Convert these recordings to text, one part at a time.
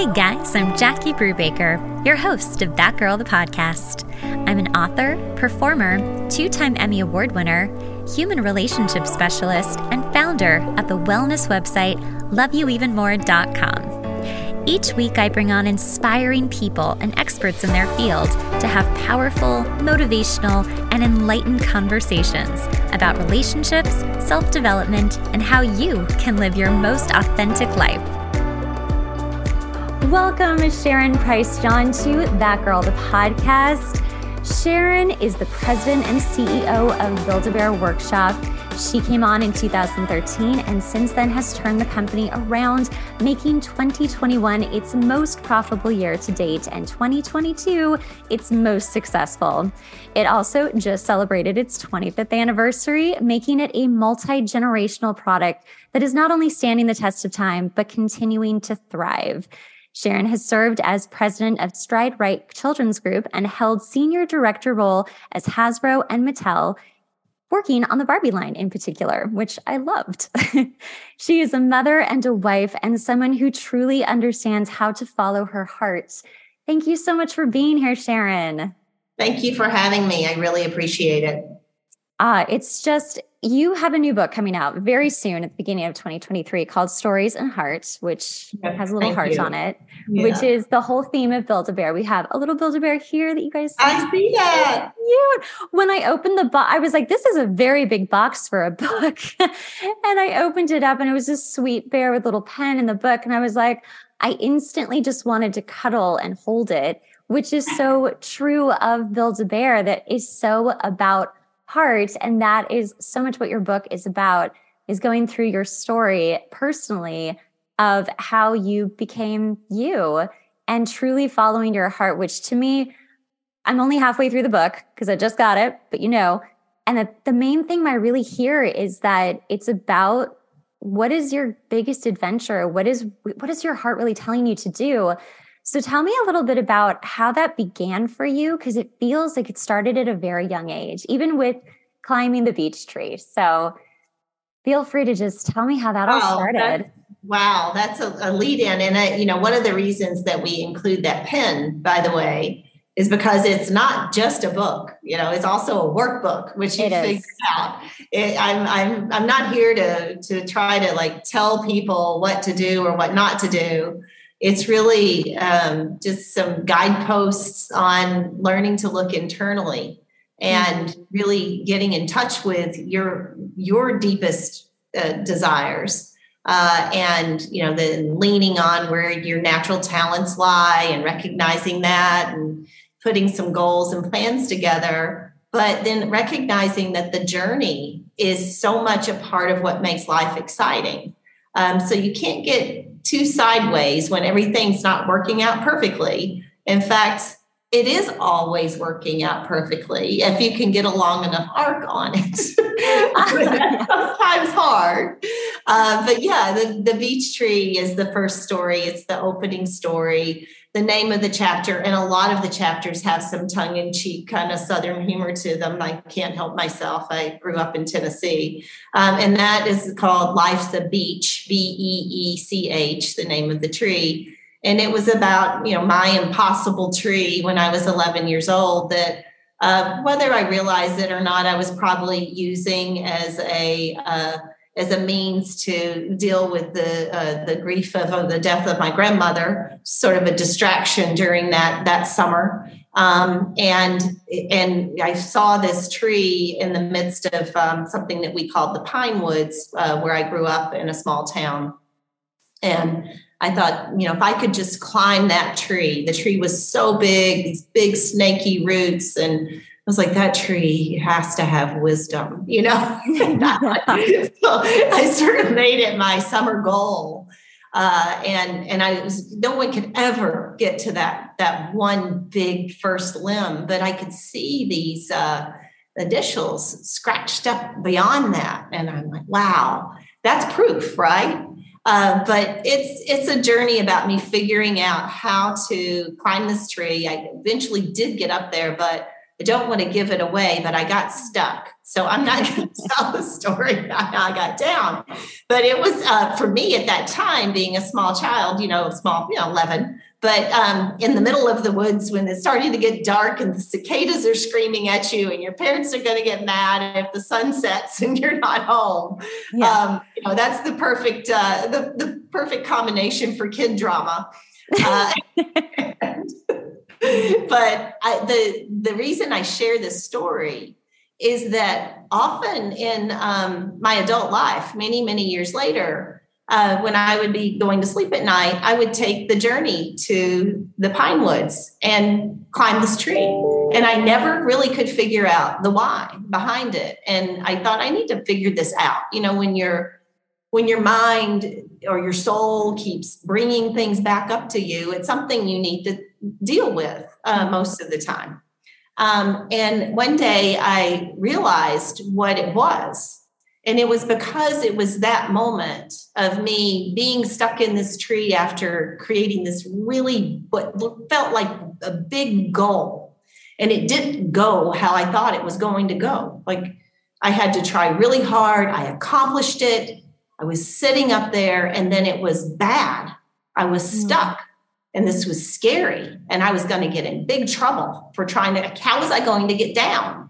Hey guys, I'm Jackie Brubaker, your host of That Girl the Podcast. I'm an author, performer, two time Emmy Award winner, human relationship specialist, and founder of the wellness website loveyouevenmore.com. Each week, I bring on inspiring people and experts in their field to have powerful, motivational, and enlightened conversations about relationships, self development, and how you can live your most authentic life. Welcome, Sharon Price John, to That Girl, the podcast. Sharon is the president and CEO of Build a Bear Workshop. She came on in 2013 and since then has turned the company around, making 2021 its most profitable year to date and 2022 its most successful. It also just celebrated its 25th anniversary, making it a multi generational product that is not only standing the test of time, but continuing to thrive. Sharon has served as president of Stride Rite Children's Group and held senior director role as Hasbro and Mattel, working on the Barbie line in particular, which I loved. she is a mother and a wife and someone who truly understands how to follow her heart. Thank you so much for being here, Sharon. Thank you for having me. I really appreciate it. Ah, it's just you have a new book coming out very soon at the beginning of 2023 called Stories and Hearts, which yep, has a little heart you. on it, yeah. which is the whole theme of Build a Bear. We have a little Build a Bear here that you guys see. I see that. Cute. When I opened the box, I was like, this is a very big box for a book. and I opened it up and it was a sweet bear with a little pen in the book. And I was like, I instantly just wanted to cuddle and hold it, which is so true of Build a Bear that is so about heart and that is so much what your book is about is going through your story personally of how you became you and truly following your heart which to me i'm only halfway through the book because i just got it but you know and the, the main thing i really hear is that it's about what is your biggest adventure? What is what is your heart really telling you to do so tell me a little bit about how that began for you, because it feels like it started at a very young age, even with climbing the beech tree. So feel free to just tell me how that all started. That's, wow, that's a, a lead in. And, I, you know, one of the reasons that we include that pen, by the way, is because it's not just a book you know it's also a workbook which you figure out it, I'm, I'm i'm not here to to try to like tell people what to do or what not to do it's really um, just some guideposts on learning to look internally and really getting in touch with your your deepest uh, desires uh, and you know then leaning on where your natural talents lie and recognizing that and putting some goals and plans together. But then recognizing that the journey is so much a part of what makes life exciting. Um, so you can't get too sideways when everything's not working out perfectly. In fact, it is always working out perfectly if you can get a long enough arc on it. sometimes hard. Uh, but yeah, the, the beech tree is the first story, it's the opening story the name of the chapter, and a lot of the chapters have some tongue in cheek kind of Southern humor to them. I can't help myself. I grew up in Tennessee. Um, and that is called Life's a Beech, B E E C H, the name of the tree. And it was about, you know, my impossible tree when I was 11 years old that uh, whether I realized it or not, I was probably using as a, uh, as a means to deal with the uh, the grief of, of, the death of my grandmother, sort of a distraction during that that summer. Um, and and I saw this tree in the midst of um, something that we called the pine woods, uh, where I grew up in a small town, and. I thought, you know, if I could just climb that tree, the tree was so big, these big snaky roots, and I was like, that tree has to have wisdom, you know? so I sort of made it my summer goal. Uh, and and I was no one could ever get to that that one big first limb, but I could see these uh, initials scratched up beyond that, and I'm like, wow, that's proof, right? Uh, but it's it's a journey about me figuring out how to climb this tree. I eventually did get up there, but I don't want to give it away, but I got stuck. So I'm not going to tell the story how I got down. But it was uh, for me at that time, being a small child, you know, small, you know, 11, but um, in the middle of the woods when it's starting to get dark and the cicadas are screaming at you and your parents are going to get mad if the sun sets and you're not home. Yeah. Um, you know, that's the perfect, uh, the, the perfect combination for kid drama. Uh, but I, the the reason I share this story is that often in um, my adult life, many many years later, uh, when I would be going to sleep at night, I would take the journey to the pine woods and climb this tree. And I never really could figure out the why behind it. And I thought I need to figure this out. You know, when you're when your mind or your soul keeps bringing things back up to you, it's something you need to deal with uh, most of the time. Um, and one day I realized what it was. And it was because it was that moment of me being stuck in this tree after creating this really what felt like a big goal. And it didn't go how I thought it was going to go. Like I had to try really hard. I accomplished it. I was sitting up there and then it was bad. I was hmm. stuck and this was scary and I was going to get in big trouble for trying to, how was I going to get down?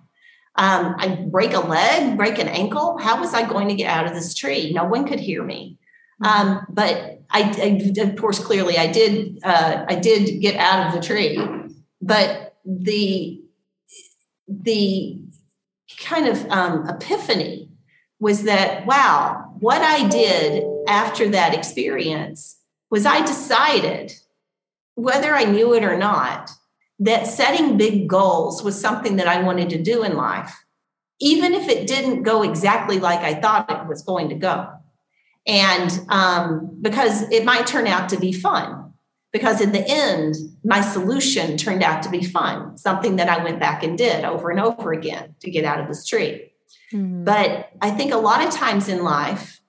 Um, I break a leg, break an ankle. How was I going to get out of this tree? No one could hear me. Hmm. Um, but I, I, of course, clearly I did, uh, I did get out of the tree, but the, the kind of um, epiphany was that, wow, what I did after that experience was I decided, whether I knew it or not, that setting big goals was something that I wanted to do in life, even if it didn't go exactly like I thought it was going to go. And um, because it might turn out to be fun, because in the end, my solution turned out to be fun, something that I went back and did over and over again to get out of this tree. Mm-hmm. But I think a lot of times in life,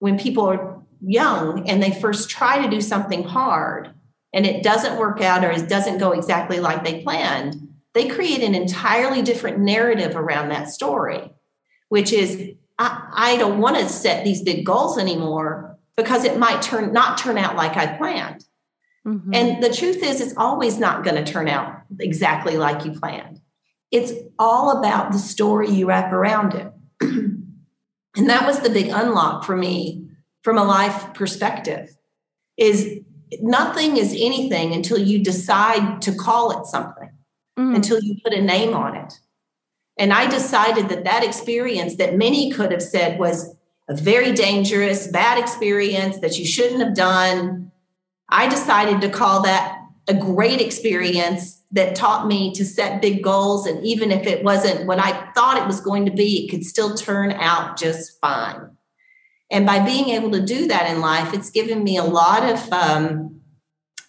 when people are young and they first try to do something hard and it doesn't work out or it doesn't go exactly like they planned, they create an entirely different narrative around that story, which is, I, I don't want to set these big goals anymore because it might turn not turn out like I planned. Mm-hmm. And the truth is, it's always not going to turn out exactly like you planned. It's all about the story you wrap around it. and that was the big unlock for me from a life perspective is nothing is anything until you decide to call it something, mm-hmm. until you put a name on it. And I decided that that experience that many could have said was a very dangerous, bad experience that you shouldn't have done. I decided to call that a great experience that taught me to set big goals. And even if it wasn't what I thought it was going to be, it could still turn out just fine. And by being able to do that in life, it's given me a lot of, um, I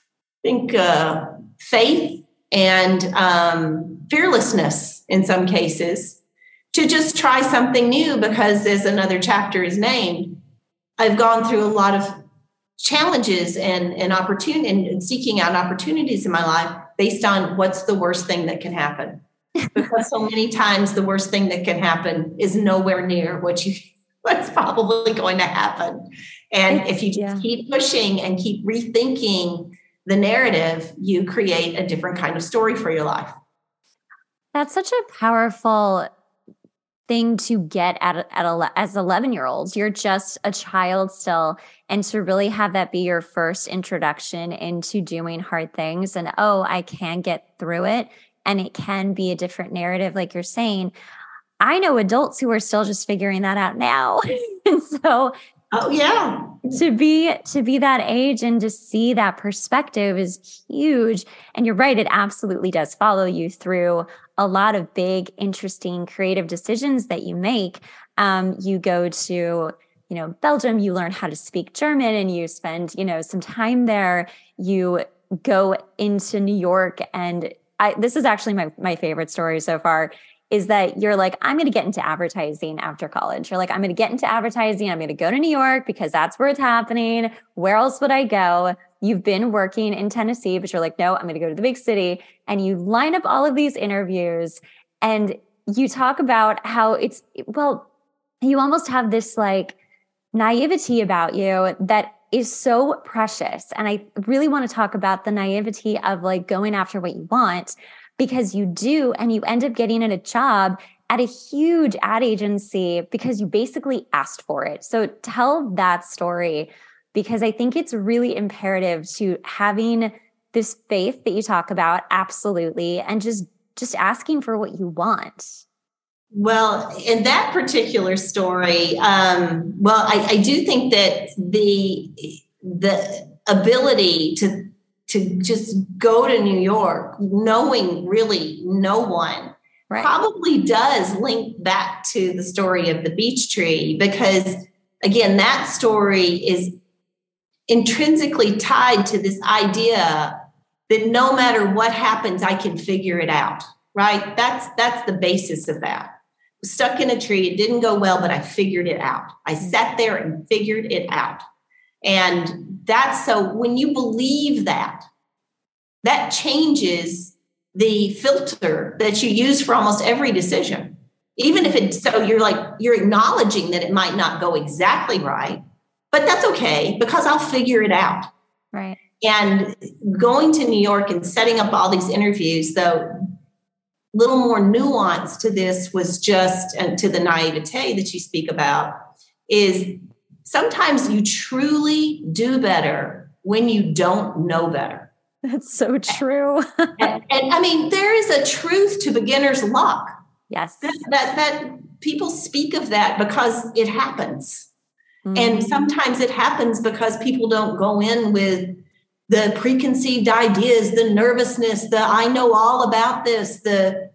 think, uh, faith and um, fearlessness in some cases to just try something new because, as another chapter is named, I've gone through a lot of challenges and, and opportunity and seeking out opportunities in my life based on what's the worst thing that can happen. because so many times the worst thing that can happen is nowhere near what you what's probably going to happen. And if you just yeah. keep pushing and keep rethinking the narrative, you create a different kind of story for your life. That's such a powerful thing to get at, at a, as 11 year olds. You're just a child still. And to really have that be your first introduction into doing hard things and, oh, I can get through it. And it can be a different narrative, like you're saying. I know adults who are still just figuring that out now. and so Oh yeah. To be to be that age and to see that perspective is huge. And you're right, it absolutely does follow you through a lot of big, interesting, creative decisions that you make. Um, you go to, you know, Belgium, you learn how to speak German and you spend, you know, some time there. You go into New York and I, this is actually my, my favorite story so far. Is that you're like, I'm going to get into advertising after college. You're like, I'm going to get into advertising. I'm going to go to New York because that's where it's happening. Where else would I go? You've been working in Tennessee, but you're like, no, I'm going to go to the big city. And you line up all of these interviews and you talk about how it's, well, you almost have this like naivety about you that is so precious. And I really want to talk about the naivety of like going after what you want because you do and you end up getting in a job at a huge ad agency because you basically asked for it. So tell that story because I think it's really imperative to having this faith that you talk about absolutely and just just asking for what you want. Well, in that particular story, um, well, I, I do think that the the ability to to just go to New York, knowing really no one, right. probably does link back to the story of the beech tree because, again, that story is intrinsically tied to this idea that no matter what happens, I can figure it out. Right? That's that's the basis of that. Stuck in a tree, it didn't go well, but I figured it out. I mm-hmm. sat there and figured it out. And that's so when you believe that, that changes the filter that you use for almost every decision. Even if it's so you're like, you're acknowledging that it might not go exactly right, but that's okay because I'll figure it out. Right. And going to New York and setting up all these interviews, though, little more nuance to this was just, and to the naivete that you speak about, is sometimes you truly do better when you don't know better. That's so true. and, and, I mean, there is a truth to beginner's luck. Yes. That, that, that people speak of that because it happens. Mm-hmm. And sometimes it happens because people don't go in with the preconceived ideas, the nervousness, the I know all about this, the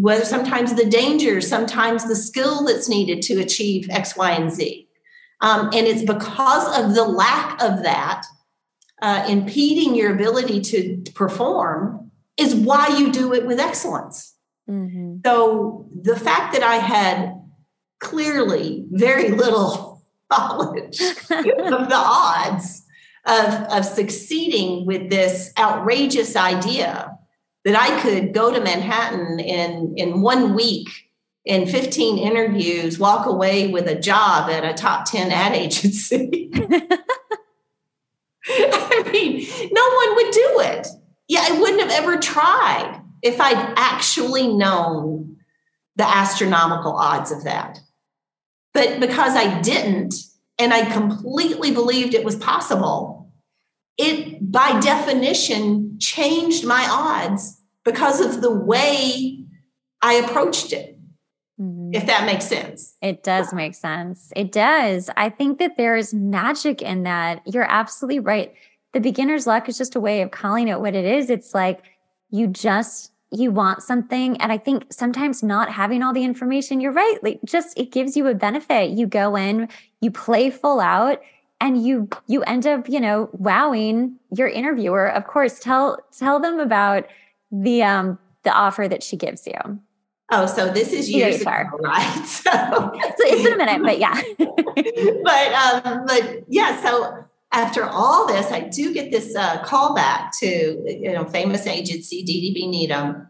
whether sometimes the danger, sometimes the skill that's needed to achieve X, Y, and Z. Um, and it's because of the lack of that uh, impeding your ability to perform is why you do it with excellence. Mm-hmm. So the fact that I had clearly very little knowledge of the odds of, of succeeding with this outrageous idea that I could go to Manhattan in, in one week in 15 interviews, walk away with a job at a top 10 ad agency. I mean, no one would do it. Yeah, I wouldn't have ever tried if I'd actually known the astronomical odds of that. But because I didn't, and I completely believed it was possible, it by definition changed my odds because of the way I approached it. If that makes sense. It does make sense. It does. I think that there is magic in that. You're absolutely right. The beginner's luck is just a way of calling it what it is. It's like you just you want something and i think sometimes not having all the information you're right like just it gives you a benefit you go in you play full out and you you end up you know wowing your interviewer of course tell tell them about the um the offer that she gives you Oh, so this is years ago, right? So, so it's been a minute, but yeah. but um, but yeah, so after all this, I do get this uh, call back to you know famous agency DDB Needham,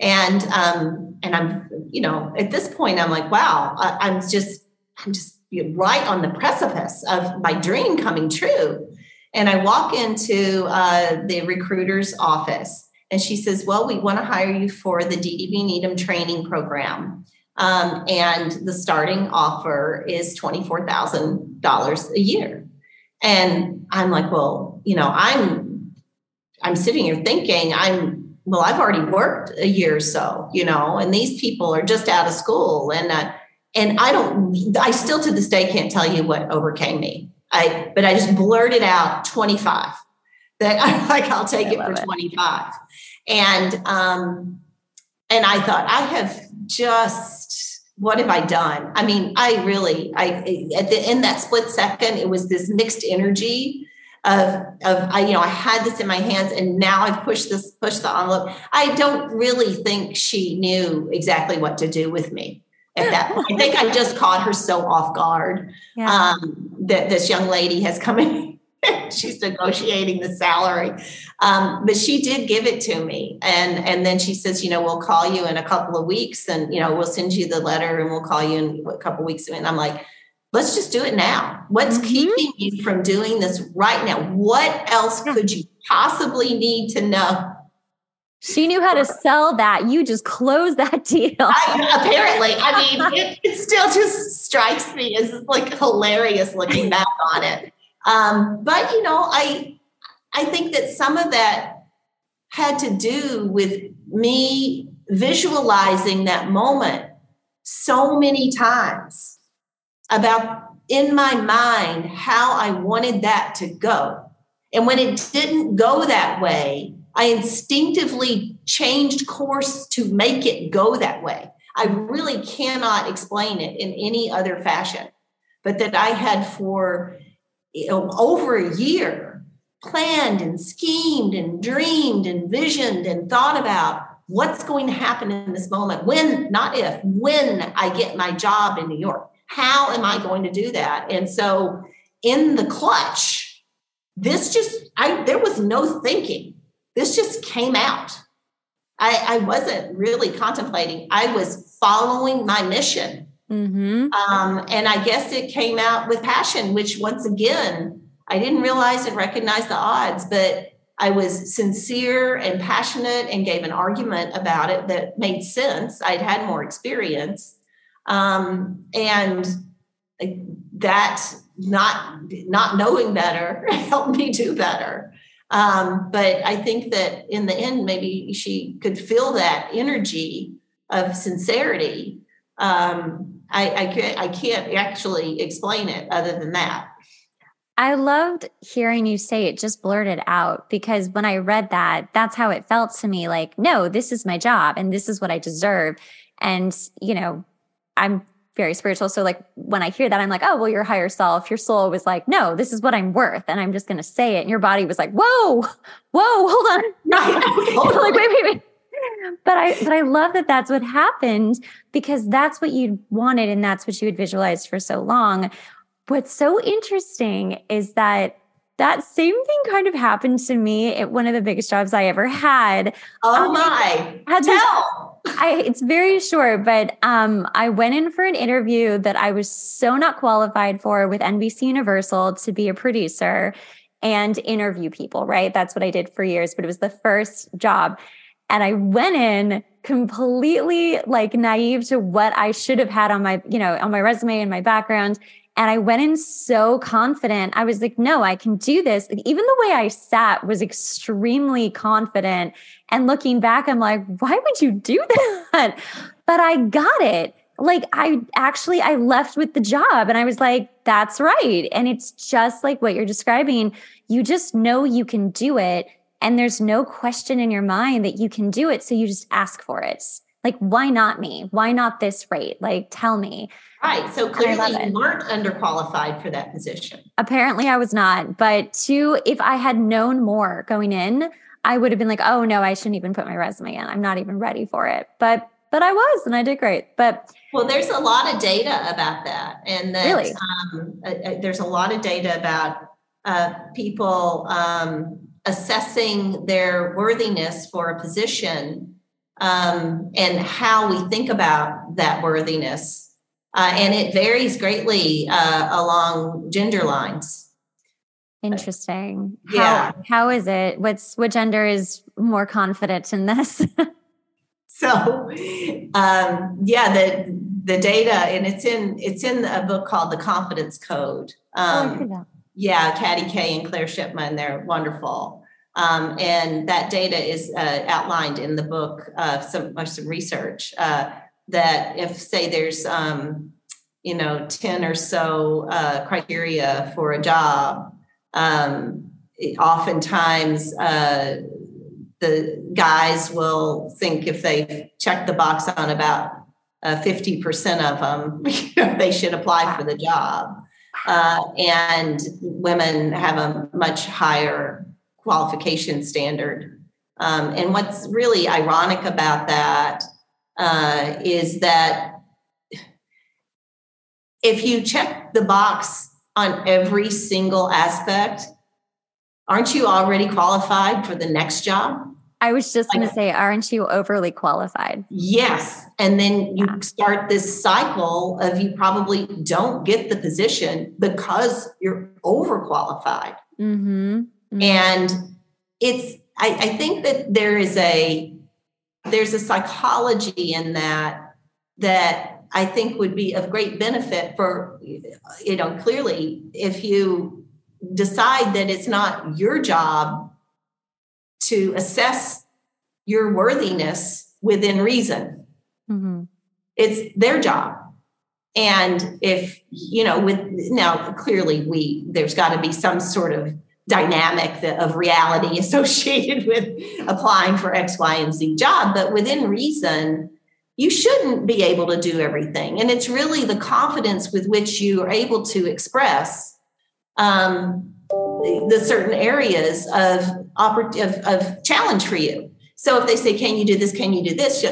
and um, and I'm you know at this point I'm like, wow, I, am just I'm just right on the precipice of my dream coming true, and I walk into uh, the recruiter's office and she says, Well, we want to hire you for the DDB Needham training program. Um, and the starting offer is $24,000 a year. And I'm like, Well, you know, I'm, I'm sitting here thinking, I'm, well, I've already worked a year or so, you know, and these people are just out of school. And, uh, and I don't, I still to this day can't tell you what overcame me. I, but I just blurted out 25 that I'm like, I'll take I it for 25. It. And um, and I thought, I have just what have I done? I mean, I really, I at the in that split second, it was this mixed energy of of I you know I had this in my hands and now I've pushed this pushed the envelope. I don't really think she knew exactly what to do with me at that point. I think I just caught her so off guard yeah. um, that this young lady has come in. she's negotiating the salary, um, but she did give it to me, and and then she says, you know, we'll call you in a couple of weeks, and you know, we'll send you the letter, and we'll call you in a couple of weeks. And I'm like, let's just do it now. What's mm-hmm. keeping you from doing this right now? What else could you possibly need to know? She knew how to sell that. You just closed that deal. I, apparently, I mean, it, it, still just strikes me as like hilarious looking back on it. Um, but you know, I I think that some of that had to do with me visualizing that moment so many times about in my mind how I wanted that to go. And when it didn't go that way, I instinctively changed course to make it go that way. I really cannot explain it in any other fashion, but that I had for you know, over a year planned and schemed and dreamed and visioned and thought about what's going to happen in this moment when, not if, when I get my job in New York. How am I going to do that? And so in the clutch, this just, I, there was no thinking. This just came out. I, I wasn't really contemplating. I was following my mission. Mm-hmm. Um, and I guess it came out with passion, which once again, I didn't realize and recognize the odds, but I was sincere and passionate and gave an argument about it that made sense. I'd had more experience. Um, and that not not knowing better helped me do better. Um, but I think that in the end, maybe she could feel that energy of sincerity. Um, I, I, can't, I can't actually explain it other than that. I loved hearing you say it, just blurted out because when I read that, that's how it felt to me like, no, this is my job and this is what I deserve. And, you know, I'm very spiritual. So like when I hear that, I'm like, oh, well, your higher self, your soul was like, no, this is what I'm worth. And I'm just going to say it. And your body was like, whoa, whoa, hold on. like, wait, wait, wait. But I, but I love that that's what happened because that's what you wanted and that's what you had visualized for so long. What's so interesting is that that same thing kind of happened to me at one of the biggest jobs I ever had. Oh um, my! Had Tell. I, it's very short, but um, I went in for an interview that I was so not qualified for with NBC Universal to be a producer and interview people. Right, that's what I did for years. But it was the first job, and I went in completely like naive to what I should have had on my, you know, on my resume and my background. And I went in so confident. I was like, no, I can do this. Even the way I sat was extremely confident. And looking back, I'm like, why would you do that? But I got it. Like I actually I left with the job and I was like, that's right. And it's just like what you're describing. You just know you can do it. And there's no question in your mind that you can do it. So you just ask for it. Like, why not me? Why not this rate? Like, tell me. Right. So clearly you weren't underqualified for that position. Apparently I was not. But two, if I had known more going in, I would have been like, oh no, I shouldn't even put my resume in. I'm not even ready for it. But but I was and I did great. But well, there's a lot of data about that. And that really? um, uh, there's a lot of data about uh, people um, assessing their worthiness for a position um, and how we think about that worthiness uh, and it varies greatly uh, along gender lines. Interesting. Yeah. How, how is it? What's what gender is more confident in this? so, um, yeah, the the data, and it's in it's in a book called The Confidence Code. Oh, um, oh, yeah, Katty Kay and Claire Shipman, they're wonderful. Um, and that data is uh, outlined in the book, uh, some, some research. Uh, that if say there's um, you know 10 or so uh, criteria for a job um, oftentimes uh, the guys will think if they check the box on about uh, 50% of them they should apply for the job uh, and women have a much higher qualification standard. Um, and what's really ironic about that uh, is that if you check the box on every single aspect, aren't you already qualified for the next job? I was just going to say, aren't you overly qualified? Yes. And then you yeah. start this cycle of you probably don't get the position because you're overqualified. Mm-hmm. Mm-hmm. And it's, I, I think that there is a, there's a psychology in that that I think would be of great benefit for, you know, clearly if you decide that it's not your job to assess your worthiness within reason. Mm-hmm. It's their job. And if, you know, with now clearly we, there's got to be some sort of dynamic of reality associated with applying for X, Y, and Z job, but within reason, you shouldn't be able to do everything. And it's really the confidence with which you are able to express um, the certain areas of, of, of challenge for you. So if they say, Can you do this? Can you do this?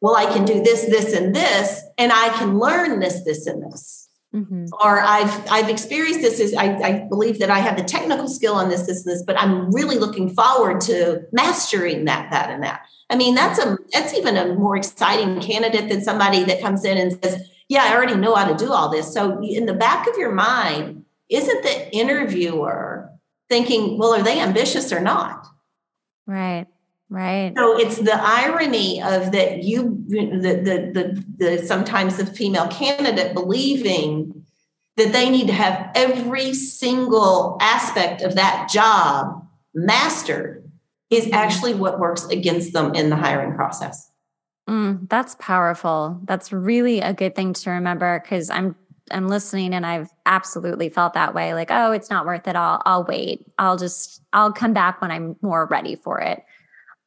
Well, I can do this, this, and this, and I can learn this, this, and this. Mm-hmm. Or I've I've experienced this. Is I, I believe that I have the technical skill on this, this, and this, but I'm really looking forward to mastering that, that, and that. I mean, that's a that's even a more exciting candidate than somebody that comes in and says, "Yeah, I already know how to do all this." So in the back of your mind, isn't the interviewer thinking, well, are they ambitious or not? Right. Right. So it's the irony of that you the, the the the sometimes the female candidate believing that they need to have every single aspect of that job mastered is actually what works against them in the hiring process. Mm, that's powerful. That's really a good thing to remember because I'm I'm listening and I've absolutely felt that way. Like, oh, it's not worth it. I'll I'll wait. I'll just I'll come back when I'm more ready for it.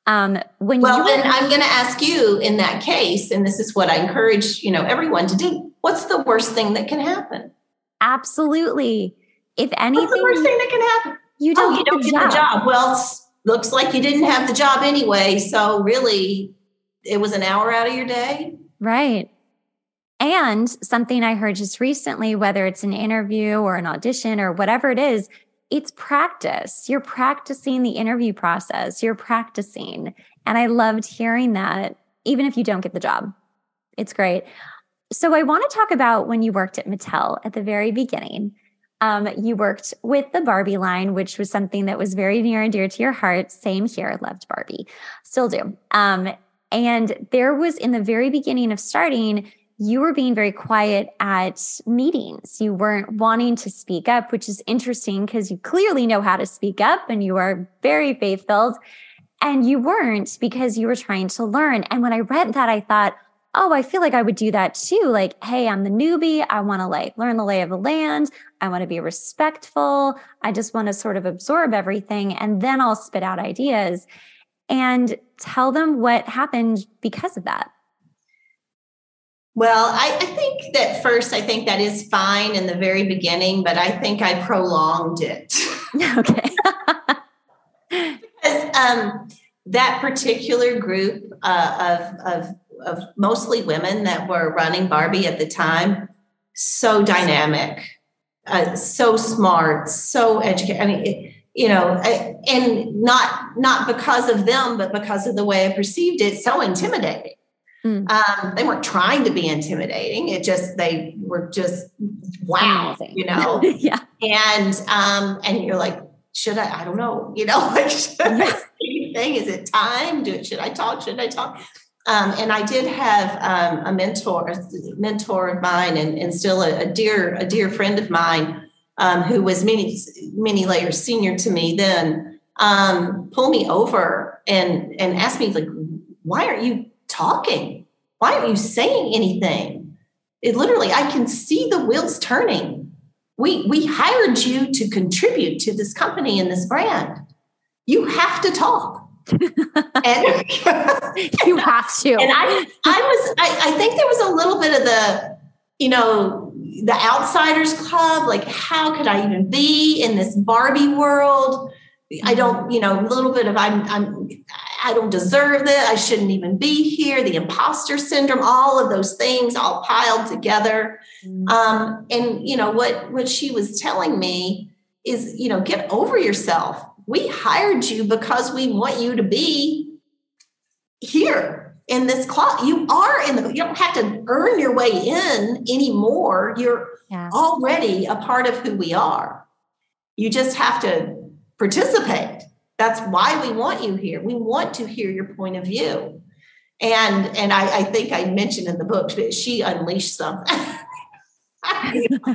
Um, when well, you- then I'm going to ask you in that case, and this is what I encourage you know everyone to do. What's the worst thing that can happen? Absolutely. If anything, what's the worst thing that can happen? You don't, oh, you don't the get the job. Well, looks like you didn't have the job anyway. So really, it was an hour out of your day. Right. And something I heard just recently, whether it's an interview or an audition or whatever it is, it's practice. You're practicing the interview process, you're practicing. And I loved hearing that, even if you don't get the job. It's great. So, I want to talk about when you worked at Mattel at the very beginning. Um, you worked with the Barbie line, which was something that was very near and dear to your heart. Same here, loved Barbie, still do. Um, and there was in the very beginning of starting, you were being very quiet at meetings. You weren't wanting to speak up, which is interesting because you clearly know how to speak up and you are very faith filled. And you weren't because you were trying to learn. And when I read that, I thought, oh, I feel like I would do that too. Like, hey, I'm the newbie. I want to like learn the lay of the land. I want to be respectful. I just want to sort of absorb everything and then I'll spit out ideas and tell them what happened because of that. Well, I, I, think that first, I think that is fine in the very beginning, but I think I prolonged it. okay. because um, that particular group uh, of, of, of mostly women that were running Barbie at the time, so dynamic, uh, so smart, so educated. I mean, it, you know, and not not because of them, but because of the way I perceived it, so intimidating Mm. Um, they weren't trying to be intimidating. It just they were just wow, Amazing. you know. yeah. And um, and you're like, should I? I don't know. You know, like say anything? Is it time? Do it? Should I talk? Should I talk? Um, and I did have um, a mentor, a mentor of mine, and, and still a, a dear a dear friend of mine um, who was many many layers senior to me then. Um, pull me over and and ask me like, why aren't you talking? Why aren't you saying anything? It literally, I can see the wheels turning. We we hired you to contribute to this company and this brand. You have to talk. and you have to. And I I was I, I think there was a little bit of the, you know, the outsiders club like how could i even be in this barbie world i mm-hmm. don't you know a little bit of i'm i'm i don't deserve it i shouldn't even be here the imposter syndrome all of those things all piled together mm-hmm. um, and you know what what she was telling me is you know get over yourself we hired you because we want you to be here in this club. You are in the, you don't have to earn your way in anymore. You're yeah. already a part of who we are. You just have to participate. That's why we want you here. We want to hear your point of view. And and I, I think I mentioned in the book that she unleashed something.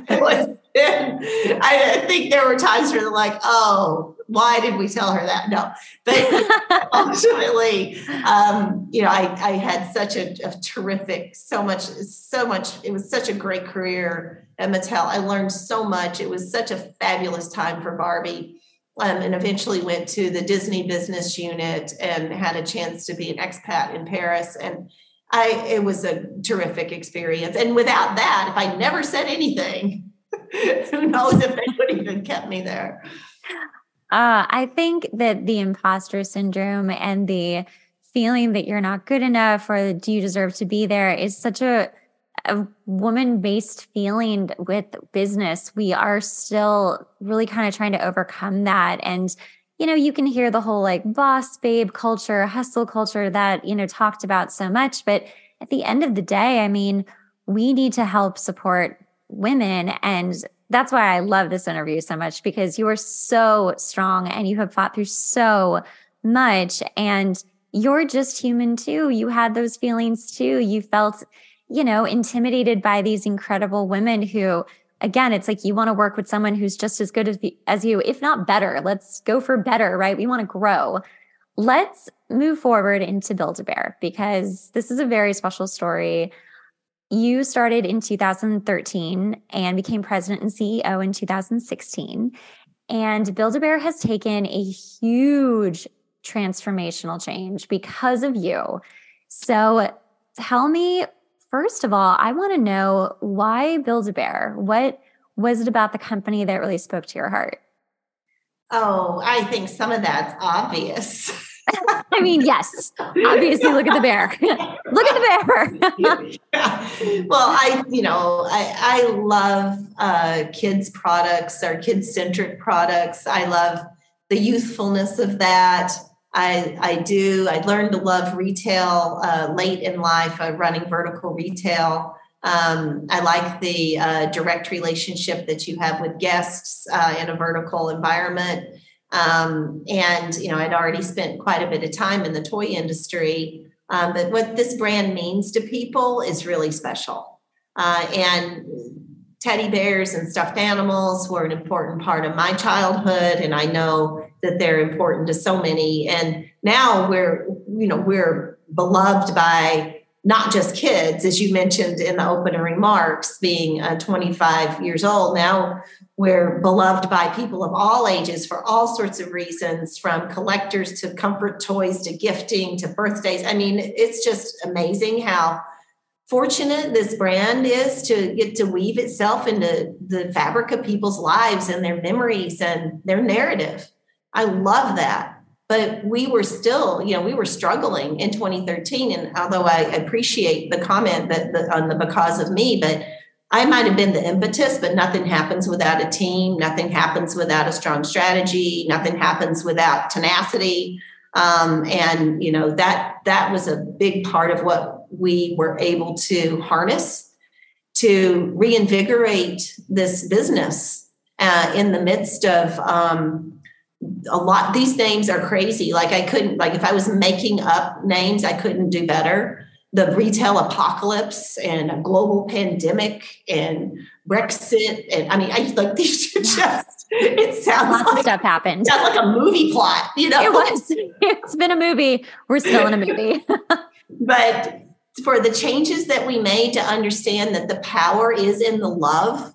was, I think there were times where they're like, oh, why did we tell her that? No, but ultimately, um, you know, I, I had such a, a, terrific, so much, so much. It was such a great career at Mattel. I learned so much. It was such a fabulous time for Barbie. Um, and eventually went to the Disney business unit and had a chance to be an expat in Paris. And I, it was a terrific experience. And without that, if I never said anything, who knows if they would even kept me there. Uh, I think that the imposter syndrome and the feeling that you're not good enough or do you deserve to be there is such a, a woman based feeling with business. We are still really kind of trying to overcome that. And, you know, you can hear the whole like boss babe culture, hustle culture that, you know, talked about so much. But at the end of the day, I mean, we need to help support women and that's why I love this interview so much because you are so strong and you have fought through so much and you're just human too. You had those feelings too. You felt, you know, intimidated by these incredible women who, again, it's like you want to work with someone who's just as good as, as you, if not better. Let's go for better, right? We want to grow. Let's move forward into Build a Bear because this is a very special story. You started in 2013 and became president and CEO in 2016. And Build a Bear has taken a huge transformational change because of you. So tell me, first of all, I want to know why Build a Bear? What was it about the company that really spoke to your heart? Oh, I think some of that's obvious. I mean, yes, obviously, look at the bear. look at the bear. Well, I, you know, I, I love uh, kids' products or kids centric products. I love the youthfulness of that. I, I do. I learned to love retail uh, late in life, uh, running vertical retail. Um, I like the uh, direct relationship that you have with guests uh, in a vertical environment. Um, and, you know, I'd already spent quite a bit of time in the toy industry. Um, but what this brand means to people is really special. Uh, and teddy bears and stuffed animals were an important part of my childhood. And I know that they're important to so many. And now we're, you know, we're beloved by not just kids, as you mentioned in the opening remarks, being uh, 25 years old. Now we're beloved by people of all ages for all sorts of reasons, from collectors to comfort toys to gifting to birthdays. I mean, it's just amazing how fortunate this brand is to get to weave itself into the fabric of people's lives and their memories and their narrative. I love that. But we were still you know we were struggling in 2013 and although i appreciate the comment that the, on the because of me but i might have been the impetus but nothing happens without a team nothing happens without a strong strategy nothing happens without tenacity. Um, and you know that that was a big part of what we were able to harness to reinvigorate this business uh, in the midst of um, a lot these names are crazy. Like i couldn't like if i was making up names i couldn't do better. The retail apocalypse and a global pandemic and brexit and i mean i like these are just it sounds lots like, of stuff happened. sounds like a movie plot you know? It was. It's been a movie. We're still in a movie. But for the changes that we made to understand that the power is in the love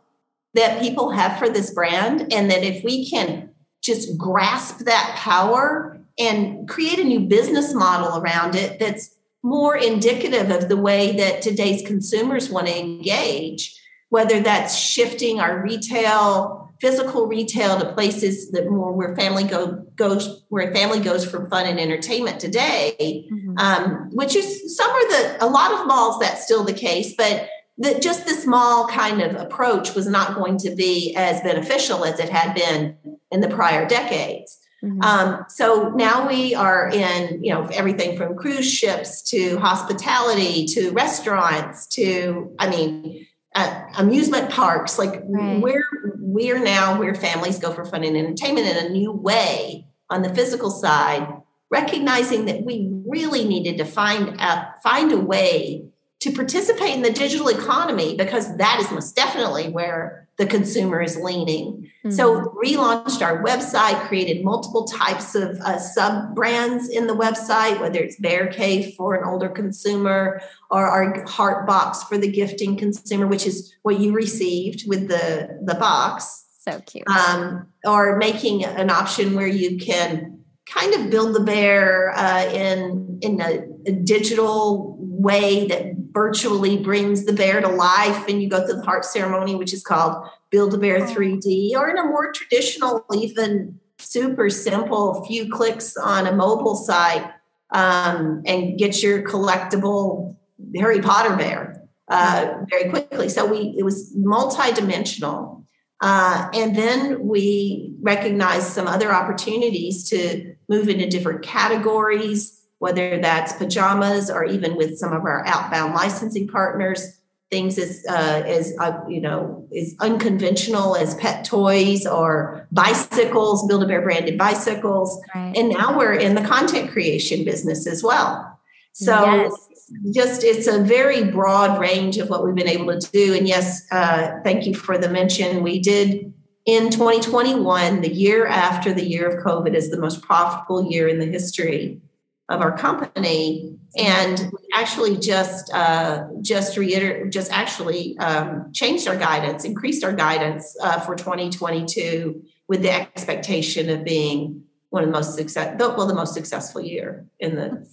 that people have for this brand and that if we can just grasp that power and create a new business model around it that's more indicative of the way that today's consumers want to engage whether that's shifting our retail, physical retail to places that more where family go goes where family goes for fun and entertainment today, mm-hmm. um, which is some are the a lot of malls that's still the case, but that just the small kind of approach was not going to be as beneficial as it had been in the prior decades. Mm-hmm. Um, so now we are in, you know, everything from cruise ships to hospitality to restaurants to, I mean, uh, amusement parks. Like right. we're we're now where families go for fun and entertainment in a new way on the physical side, recognizing that we really needed to find a, find a way to participate in the digital economy because that is most definitely where the consumer is leaning. Mm-hmm. So, relaunched our website, created multiple types of uh, sub brands in the website, whether it's Bear Cave for an older consumer or our Heart Box for the gifting consumer, which is what you received with the, the box. So cute. Um, or making an option where you can kind of build the bear uh, in in a, a digital way that virtually brings the bear to life and you go through the heart ceremony which is called build a bear 3d or in a more traditional even super simple few clicks on a mobile site um, and get your collectible harry potter bear uh, very quickly. So we it was multi-dimensional uh, and then we recognized some other opportunities to move into different categories whether that's pajamas or even with some of our outbound licensing partners, things as uh, as uh, you know is unconventional as pet toys or bicycles, Build a Bear branded bicycles, right. and now we're in the content creation business as well. So. Yes. Just it's a very broad range of what we've been able to do. And yes, uh, thank you for the mention. We did in 2021, the year after the year of COVID, is the most profitable year in the history of our company. And we actually just uh, just reiter just actually um, changed our guidance increased our guidance uh, for 2022 with the expectation of being one of the most success well the most successful year in the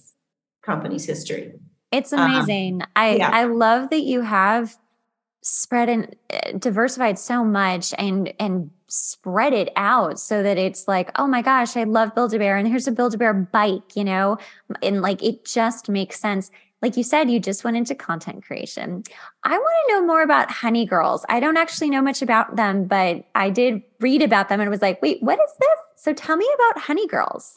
company's history. It's um, amazing. Um, i yeah. i love that you have spread and uh, diversified so much and and spread it out so that it's like oh my gosh i love build a bear and here's a build a bear bike you know? And like it just makes sense. Like you said you just went into content creation. I want to know more about honey girls. I don't actually know much about them but i did read about them and was like wait what is this? So tell me about honey girls.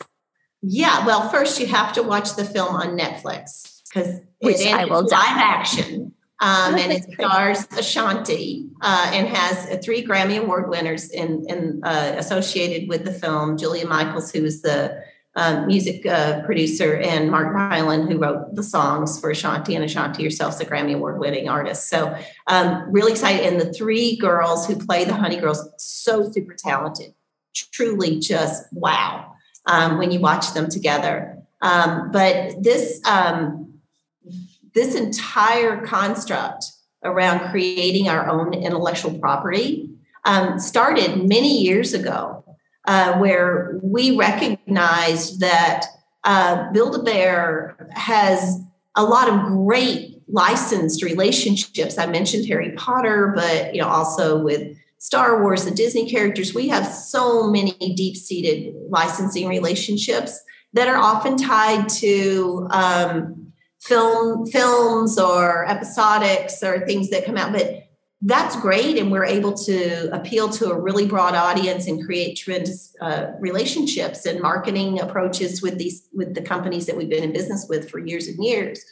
Yeah well first you have to watch the film on netflix because it I will live action um, and it stars Ashanti uh, and has three Grammy Award winners in, in uh, associated with the film. Julia Michaels, who is the um, music uh, producer, and Mark Ryland, who wrote the songs for Ashanti, and Ashanti herself is a Grammy Award winning artist. So, um, really excited. And the three girls who play the Honey Girls, so super talented, truly just wow um, when you watch them together. Um, but this um, this entire construct around creating our own intellectual property um, started many years ago, uh, where we recognized that uh, Build a Bear has a lot of great licensed relationships. I mentioned Harry Potter, but you know also with Star Wars, the Disney characters. We have so many deep-seated licensing relationships that are often tied to um, film films or episodics or things that come out but that's great and we're able to appeal to a really broad audience and create tremendous uh, relationships and marketing approaches with these with the companies that we've been in business with for years and years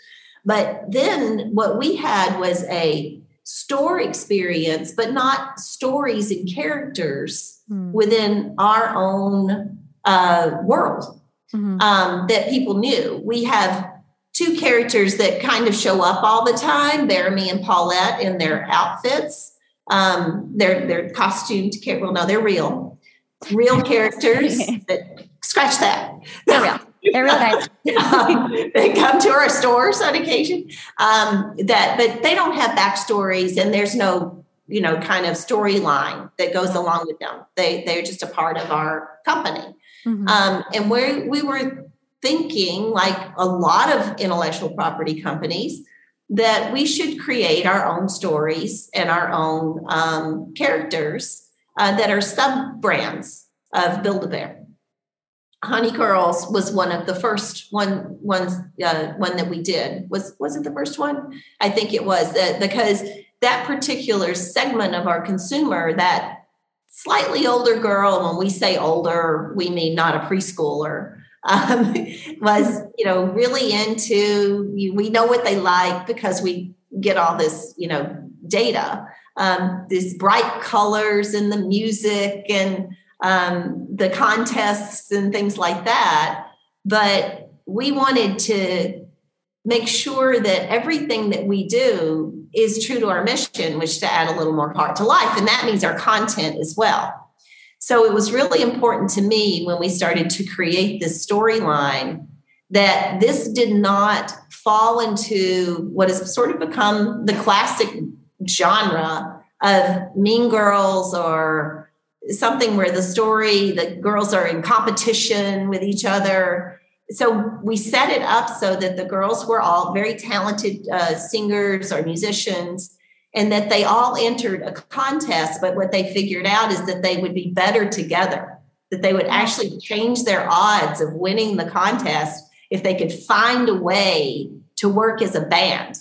but then what we had was a store experience but not stories and characters mm. within our own uh, world mm-hmm. um, that people knew we have two characters that kind of show up all the time Bearemy and Pawlette in their outfits. Um, they're, they're costumed, well, no, they're real, real characters. that, scratch that. They're real. They're real guys. um, they come to our stores on occasion. Um, that, but they don't have backstories, and there's no, you know, kind of storyline that goes along with them. They they're just a part of our company. Mm-hmm. Um, and where we were thinking, like a lot of intellectual property companies, that we should create our own stories and our own um, characters uh, that are sub brands of Build a Bear. Honey Girls was one of the first one ones uh, one that we did. Was was it the first one? I think it was that because that particular segment of our consumer, that slightly older girl, when we say older, we mean not a preschooler, um, was you know really into. We know what they like because we get all this you know data, um, these bright colors and the music and um, the contests and things like that. But we wanted to make sure that everything that we do is true to our mission, which is to add a little more heart to life. And that means our content as well. So it was really important to me when we started to create this storyline that this did not fall into what has sort of become the classic genre of mean girls or something where the story, the girls are in competition with each other. So we set it up so that the girls were all very talented uh, singers or musicians, and that they all entered a contest. But what they figured out is that they would be better together, that they would actually change their odds of winning the contest if they could find a way to work as a band.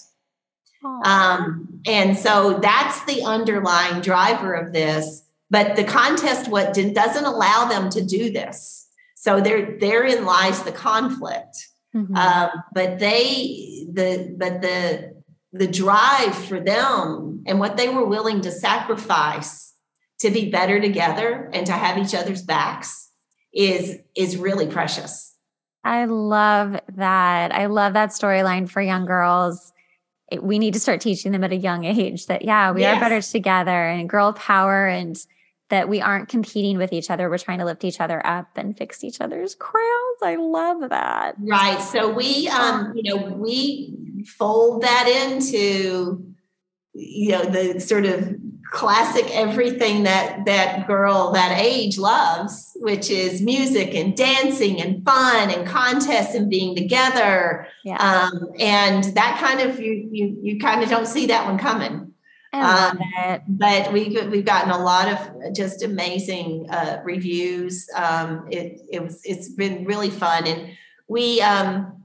Um, and so that's the underlying driver of this but the contest what doesn't allow them to do this. So there, therein lies the conflict. Mm-hmm. Um, but they, the, but the, the drive for them and what they were willing to sacrifice to be better together and to have each other's backs is is really precious. I love that. I love that storyline for young girls. It, we need to start teaching them at a young age that yeah, we yes. are better together and girl power and that we aren't competing with each other. We're trying to lift each other up and fix each other's crowns. I love that. Right. So we, um, you know, we fold that into, you know, the sort of classic everything that that girl that age loves which is music and dancing and fun and contests and being together yeah. um, and that kind of you you you kind of don't see that one coming um, but we've we've gotten a lot of just amazing uh, reviews. Um, it it was it's been really fun, and we um,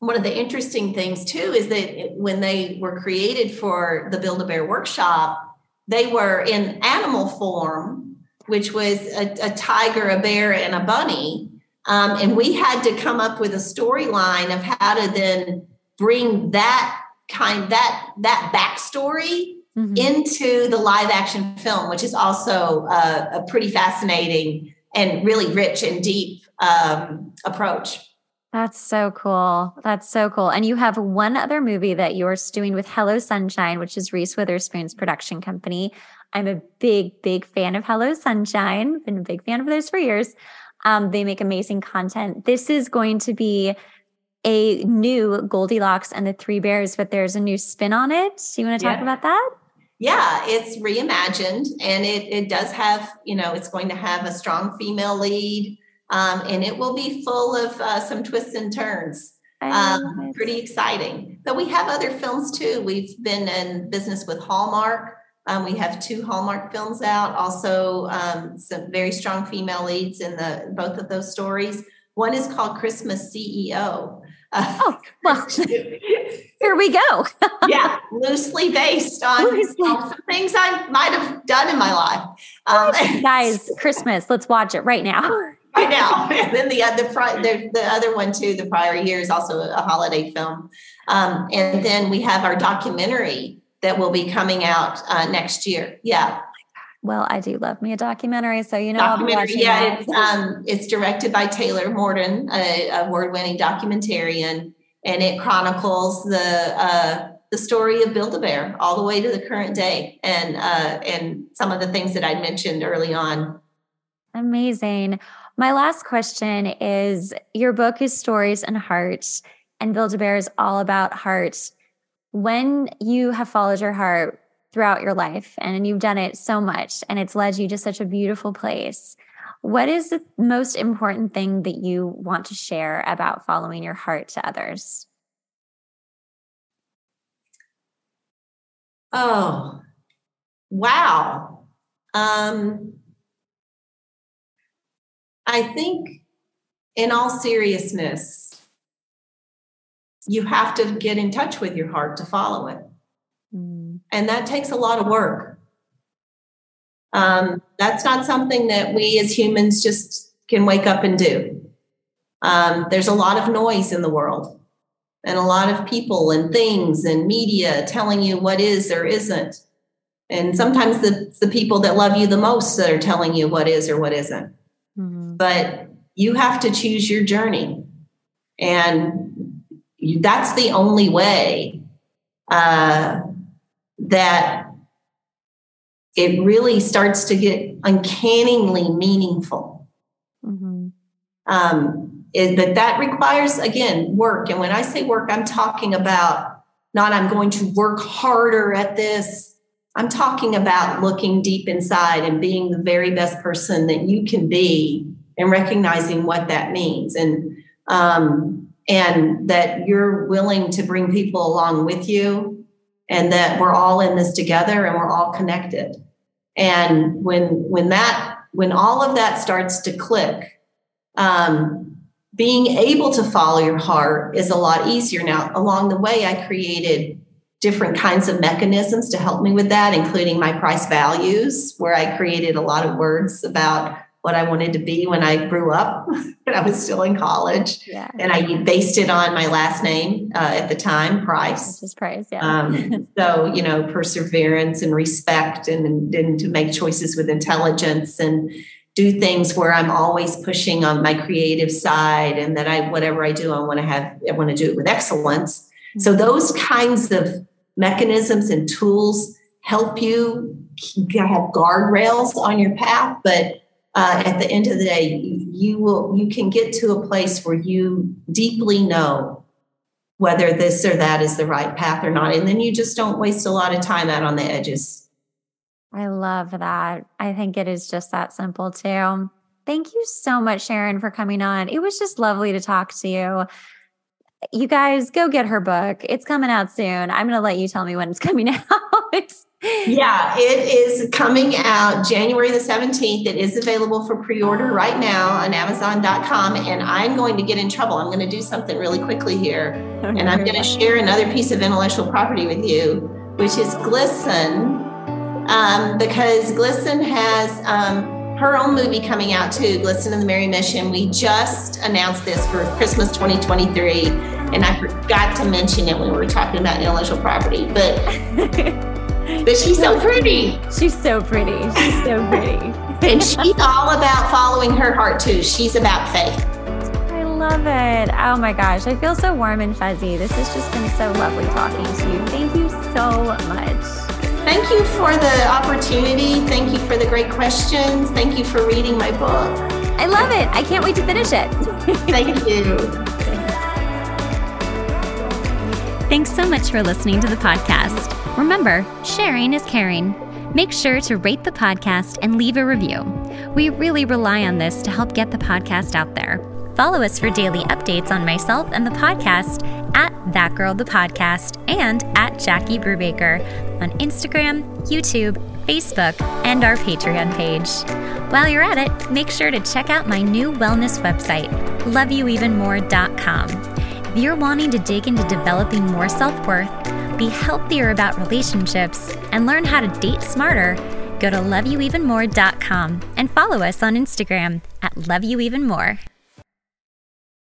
one of the interesting things too is that when they were created for the Build a Bear workshop, they were in animal form, which was a, a tiger, a bear, and a bunny, um, and we had to come up with a storyline of how to then bring that kind that that backstory mm-hmm. into the live action film, which is also uh, a pretty fascinating and really rich and deep um, approach. That's so cool. That's so cool. And you have one other movie that you're doing with Hello Sunshine, which is Reese Witherspoon's production company. I'm a big, big fan of Hello Sunshine. Been a big fan of theirs for years. Um, they make amazing content. This is going to be a new Goldilocks and the Three Bears, but there's a new spin on it. Do you want to talk yeah. about that? Yeah, it's reimagined and it, it does have, you know, it's going to have a strong female lead um, and it will be full of uh, some twists and turns. Um, pretty exciting. But we have other films too. We've been in business with Hallmark. Um, we have two Hallmark films out, also um, some very strong female leads in the both of those stories. One is called Christmas CEO. Oh, well, here we go. yeah, loosely based on loosely. some things I might have done in my life. Um, Guys, Christmas, let's watch it right now. right now. And then the other the, the other one too, the prior year is also a holiday film. Um, and then we have our documentary that will be coming out uh, next year. Yeah. Well, I do love me a documentary, so you know documentary, yeah, it's, um, it's directed by Taylor Morden, a award-winning documentarian, and it chronicles the uh, the story of Build a Bear all the way to the current day, and uh, and some of the things that I mentioned early on. Amazing. My last question is: Your book is Stories and Heart, and Build a Bear is all about heart. When you have followed your heart, throughout your life and you've done it so much and it's led you to such a beautiful place. What is the most important thing that you want to share about following your heart to others? Oh, wow. Um, I think, in all seriousness, you have to get in touch with your heart to follow it. And that takes a lot of work. Um, that's not something that we as humans just can wake up and do. Um, there's a lot of noise in the world and a lot of people and things and media telling you what is or isn't. And sometimes the, the people that love you the most that are telling you what is or what isn't. Mm-hmm. But you have to choose your journey. And that's the only way uh, that it really starts to get uncannily meaningful. Mm-hmm. Um, it, but that requires, again, work. And when I say work, I'm talking about not I'm going to work harder at this. I'm talking about looking deep inside and being the very best person that you can be and recognizing what that means. And um, and that you're willing to bring people along with you and that we're all in this together and we're all connected. And when when that when all of that starts to click, um, being able to follow your heart is a lot easier. Now, along the way, I created different kinds of mechanisms to help me with that, including my price values, where I created a lot of words about what I wanted to be when I grew up, when I was still in college. Yeah. And I based it on my last name uh, at the time, Price. Just Price, yeah. Um, so, you know, perseverance and respect and, and to make choices with intelligence and do things where I'm always pushing on my creative side and that I, whatever I do, I want to have, I want to do it with excellence. Mm-hmm. So those kinds of mechanisms and tools help you have guardrails on your path, but uh, at the end of the day, you will you can get to a place where you deeply know whether this or that is the right path or not, and then you just don't waste a lot of time out on the edges. I love that. I think it is just that simple too. Thank you so much, Sharon, for coming on. It was just lovely to talk to you. You guys go get her book. It's coming out soon. I'm going to let you tell me when it's coming out. yeah, it is coming out January the 17th. It is available for pre order right now on Amazon.com. And I'm going to get in trouble. I'm going to do something really quickly here. Okay. And I'm going to share another piece of intellectual property with you, which is Glisten, um, because Glisten has. Um, her own movie coming out too, Glisten and the Merry Mission. We just announced this for Christmas 2023, and I forgot to mention it when we were talking about intellectual property. But But she's so pretty. She's so pretty. She's so pretty. and she's all about following her heart too. She's about faith. I love it. Oh my gosh. I feel so warm and fuzzy. This has just been so lovely talking to you. Thank you so much. Thank you for the opportunity. Thank you for the great questions. Thank you for reading my book. I love it. I can't wait to finish it. Thank you. Thanks so much for listening to the podcast. Remember, sharing is caring. Make sure to rate the podcast and leave a review. We really rely on this to help get the podcast out there. Follow us for daily updates on myself and the podcast at That Girl the Podcast and at Jackie Brubaker on Instagram, YouTube, Facebook, and our Patreon page. While you're at it, make sure to check out my new wellness website, loveyouevenmore.com. If you're wanting to dig into developing more self worth, be healthier about relationships, and learn how to date smarter, go to loveyouevenmore.com and follow us on Instagram at loveyouevenmore.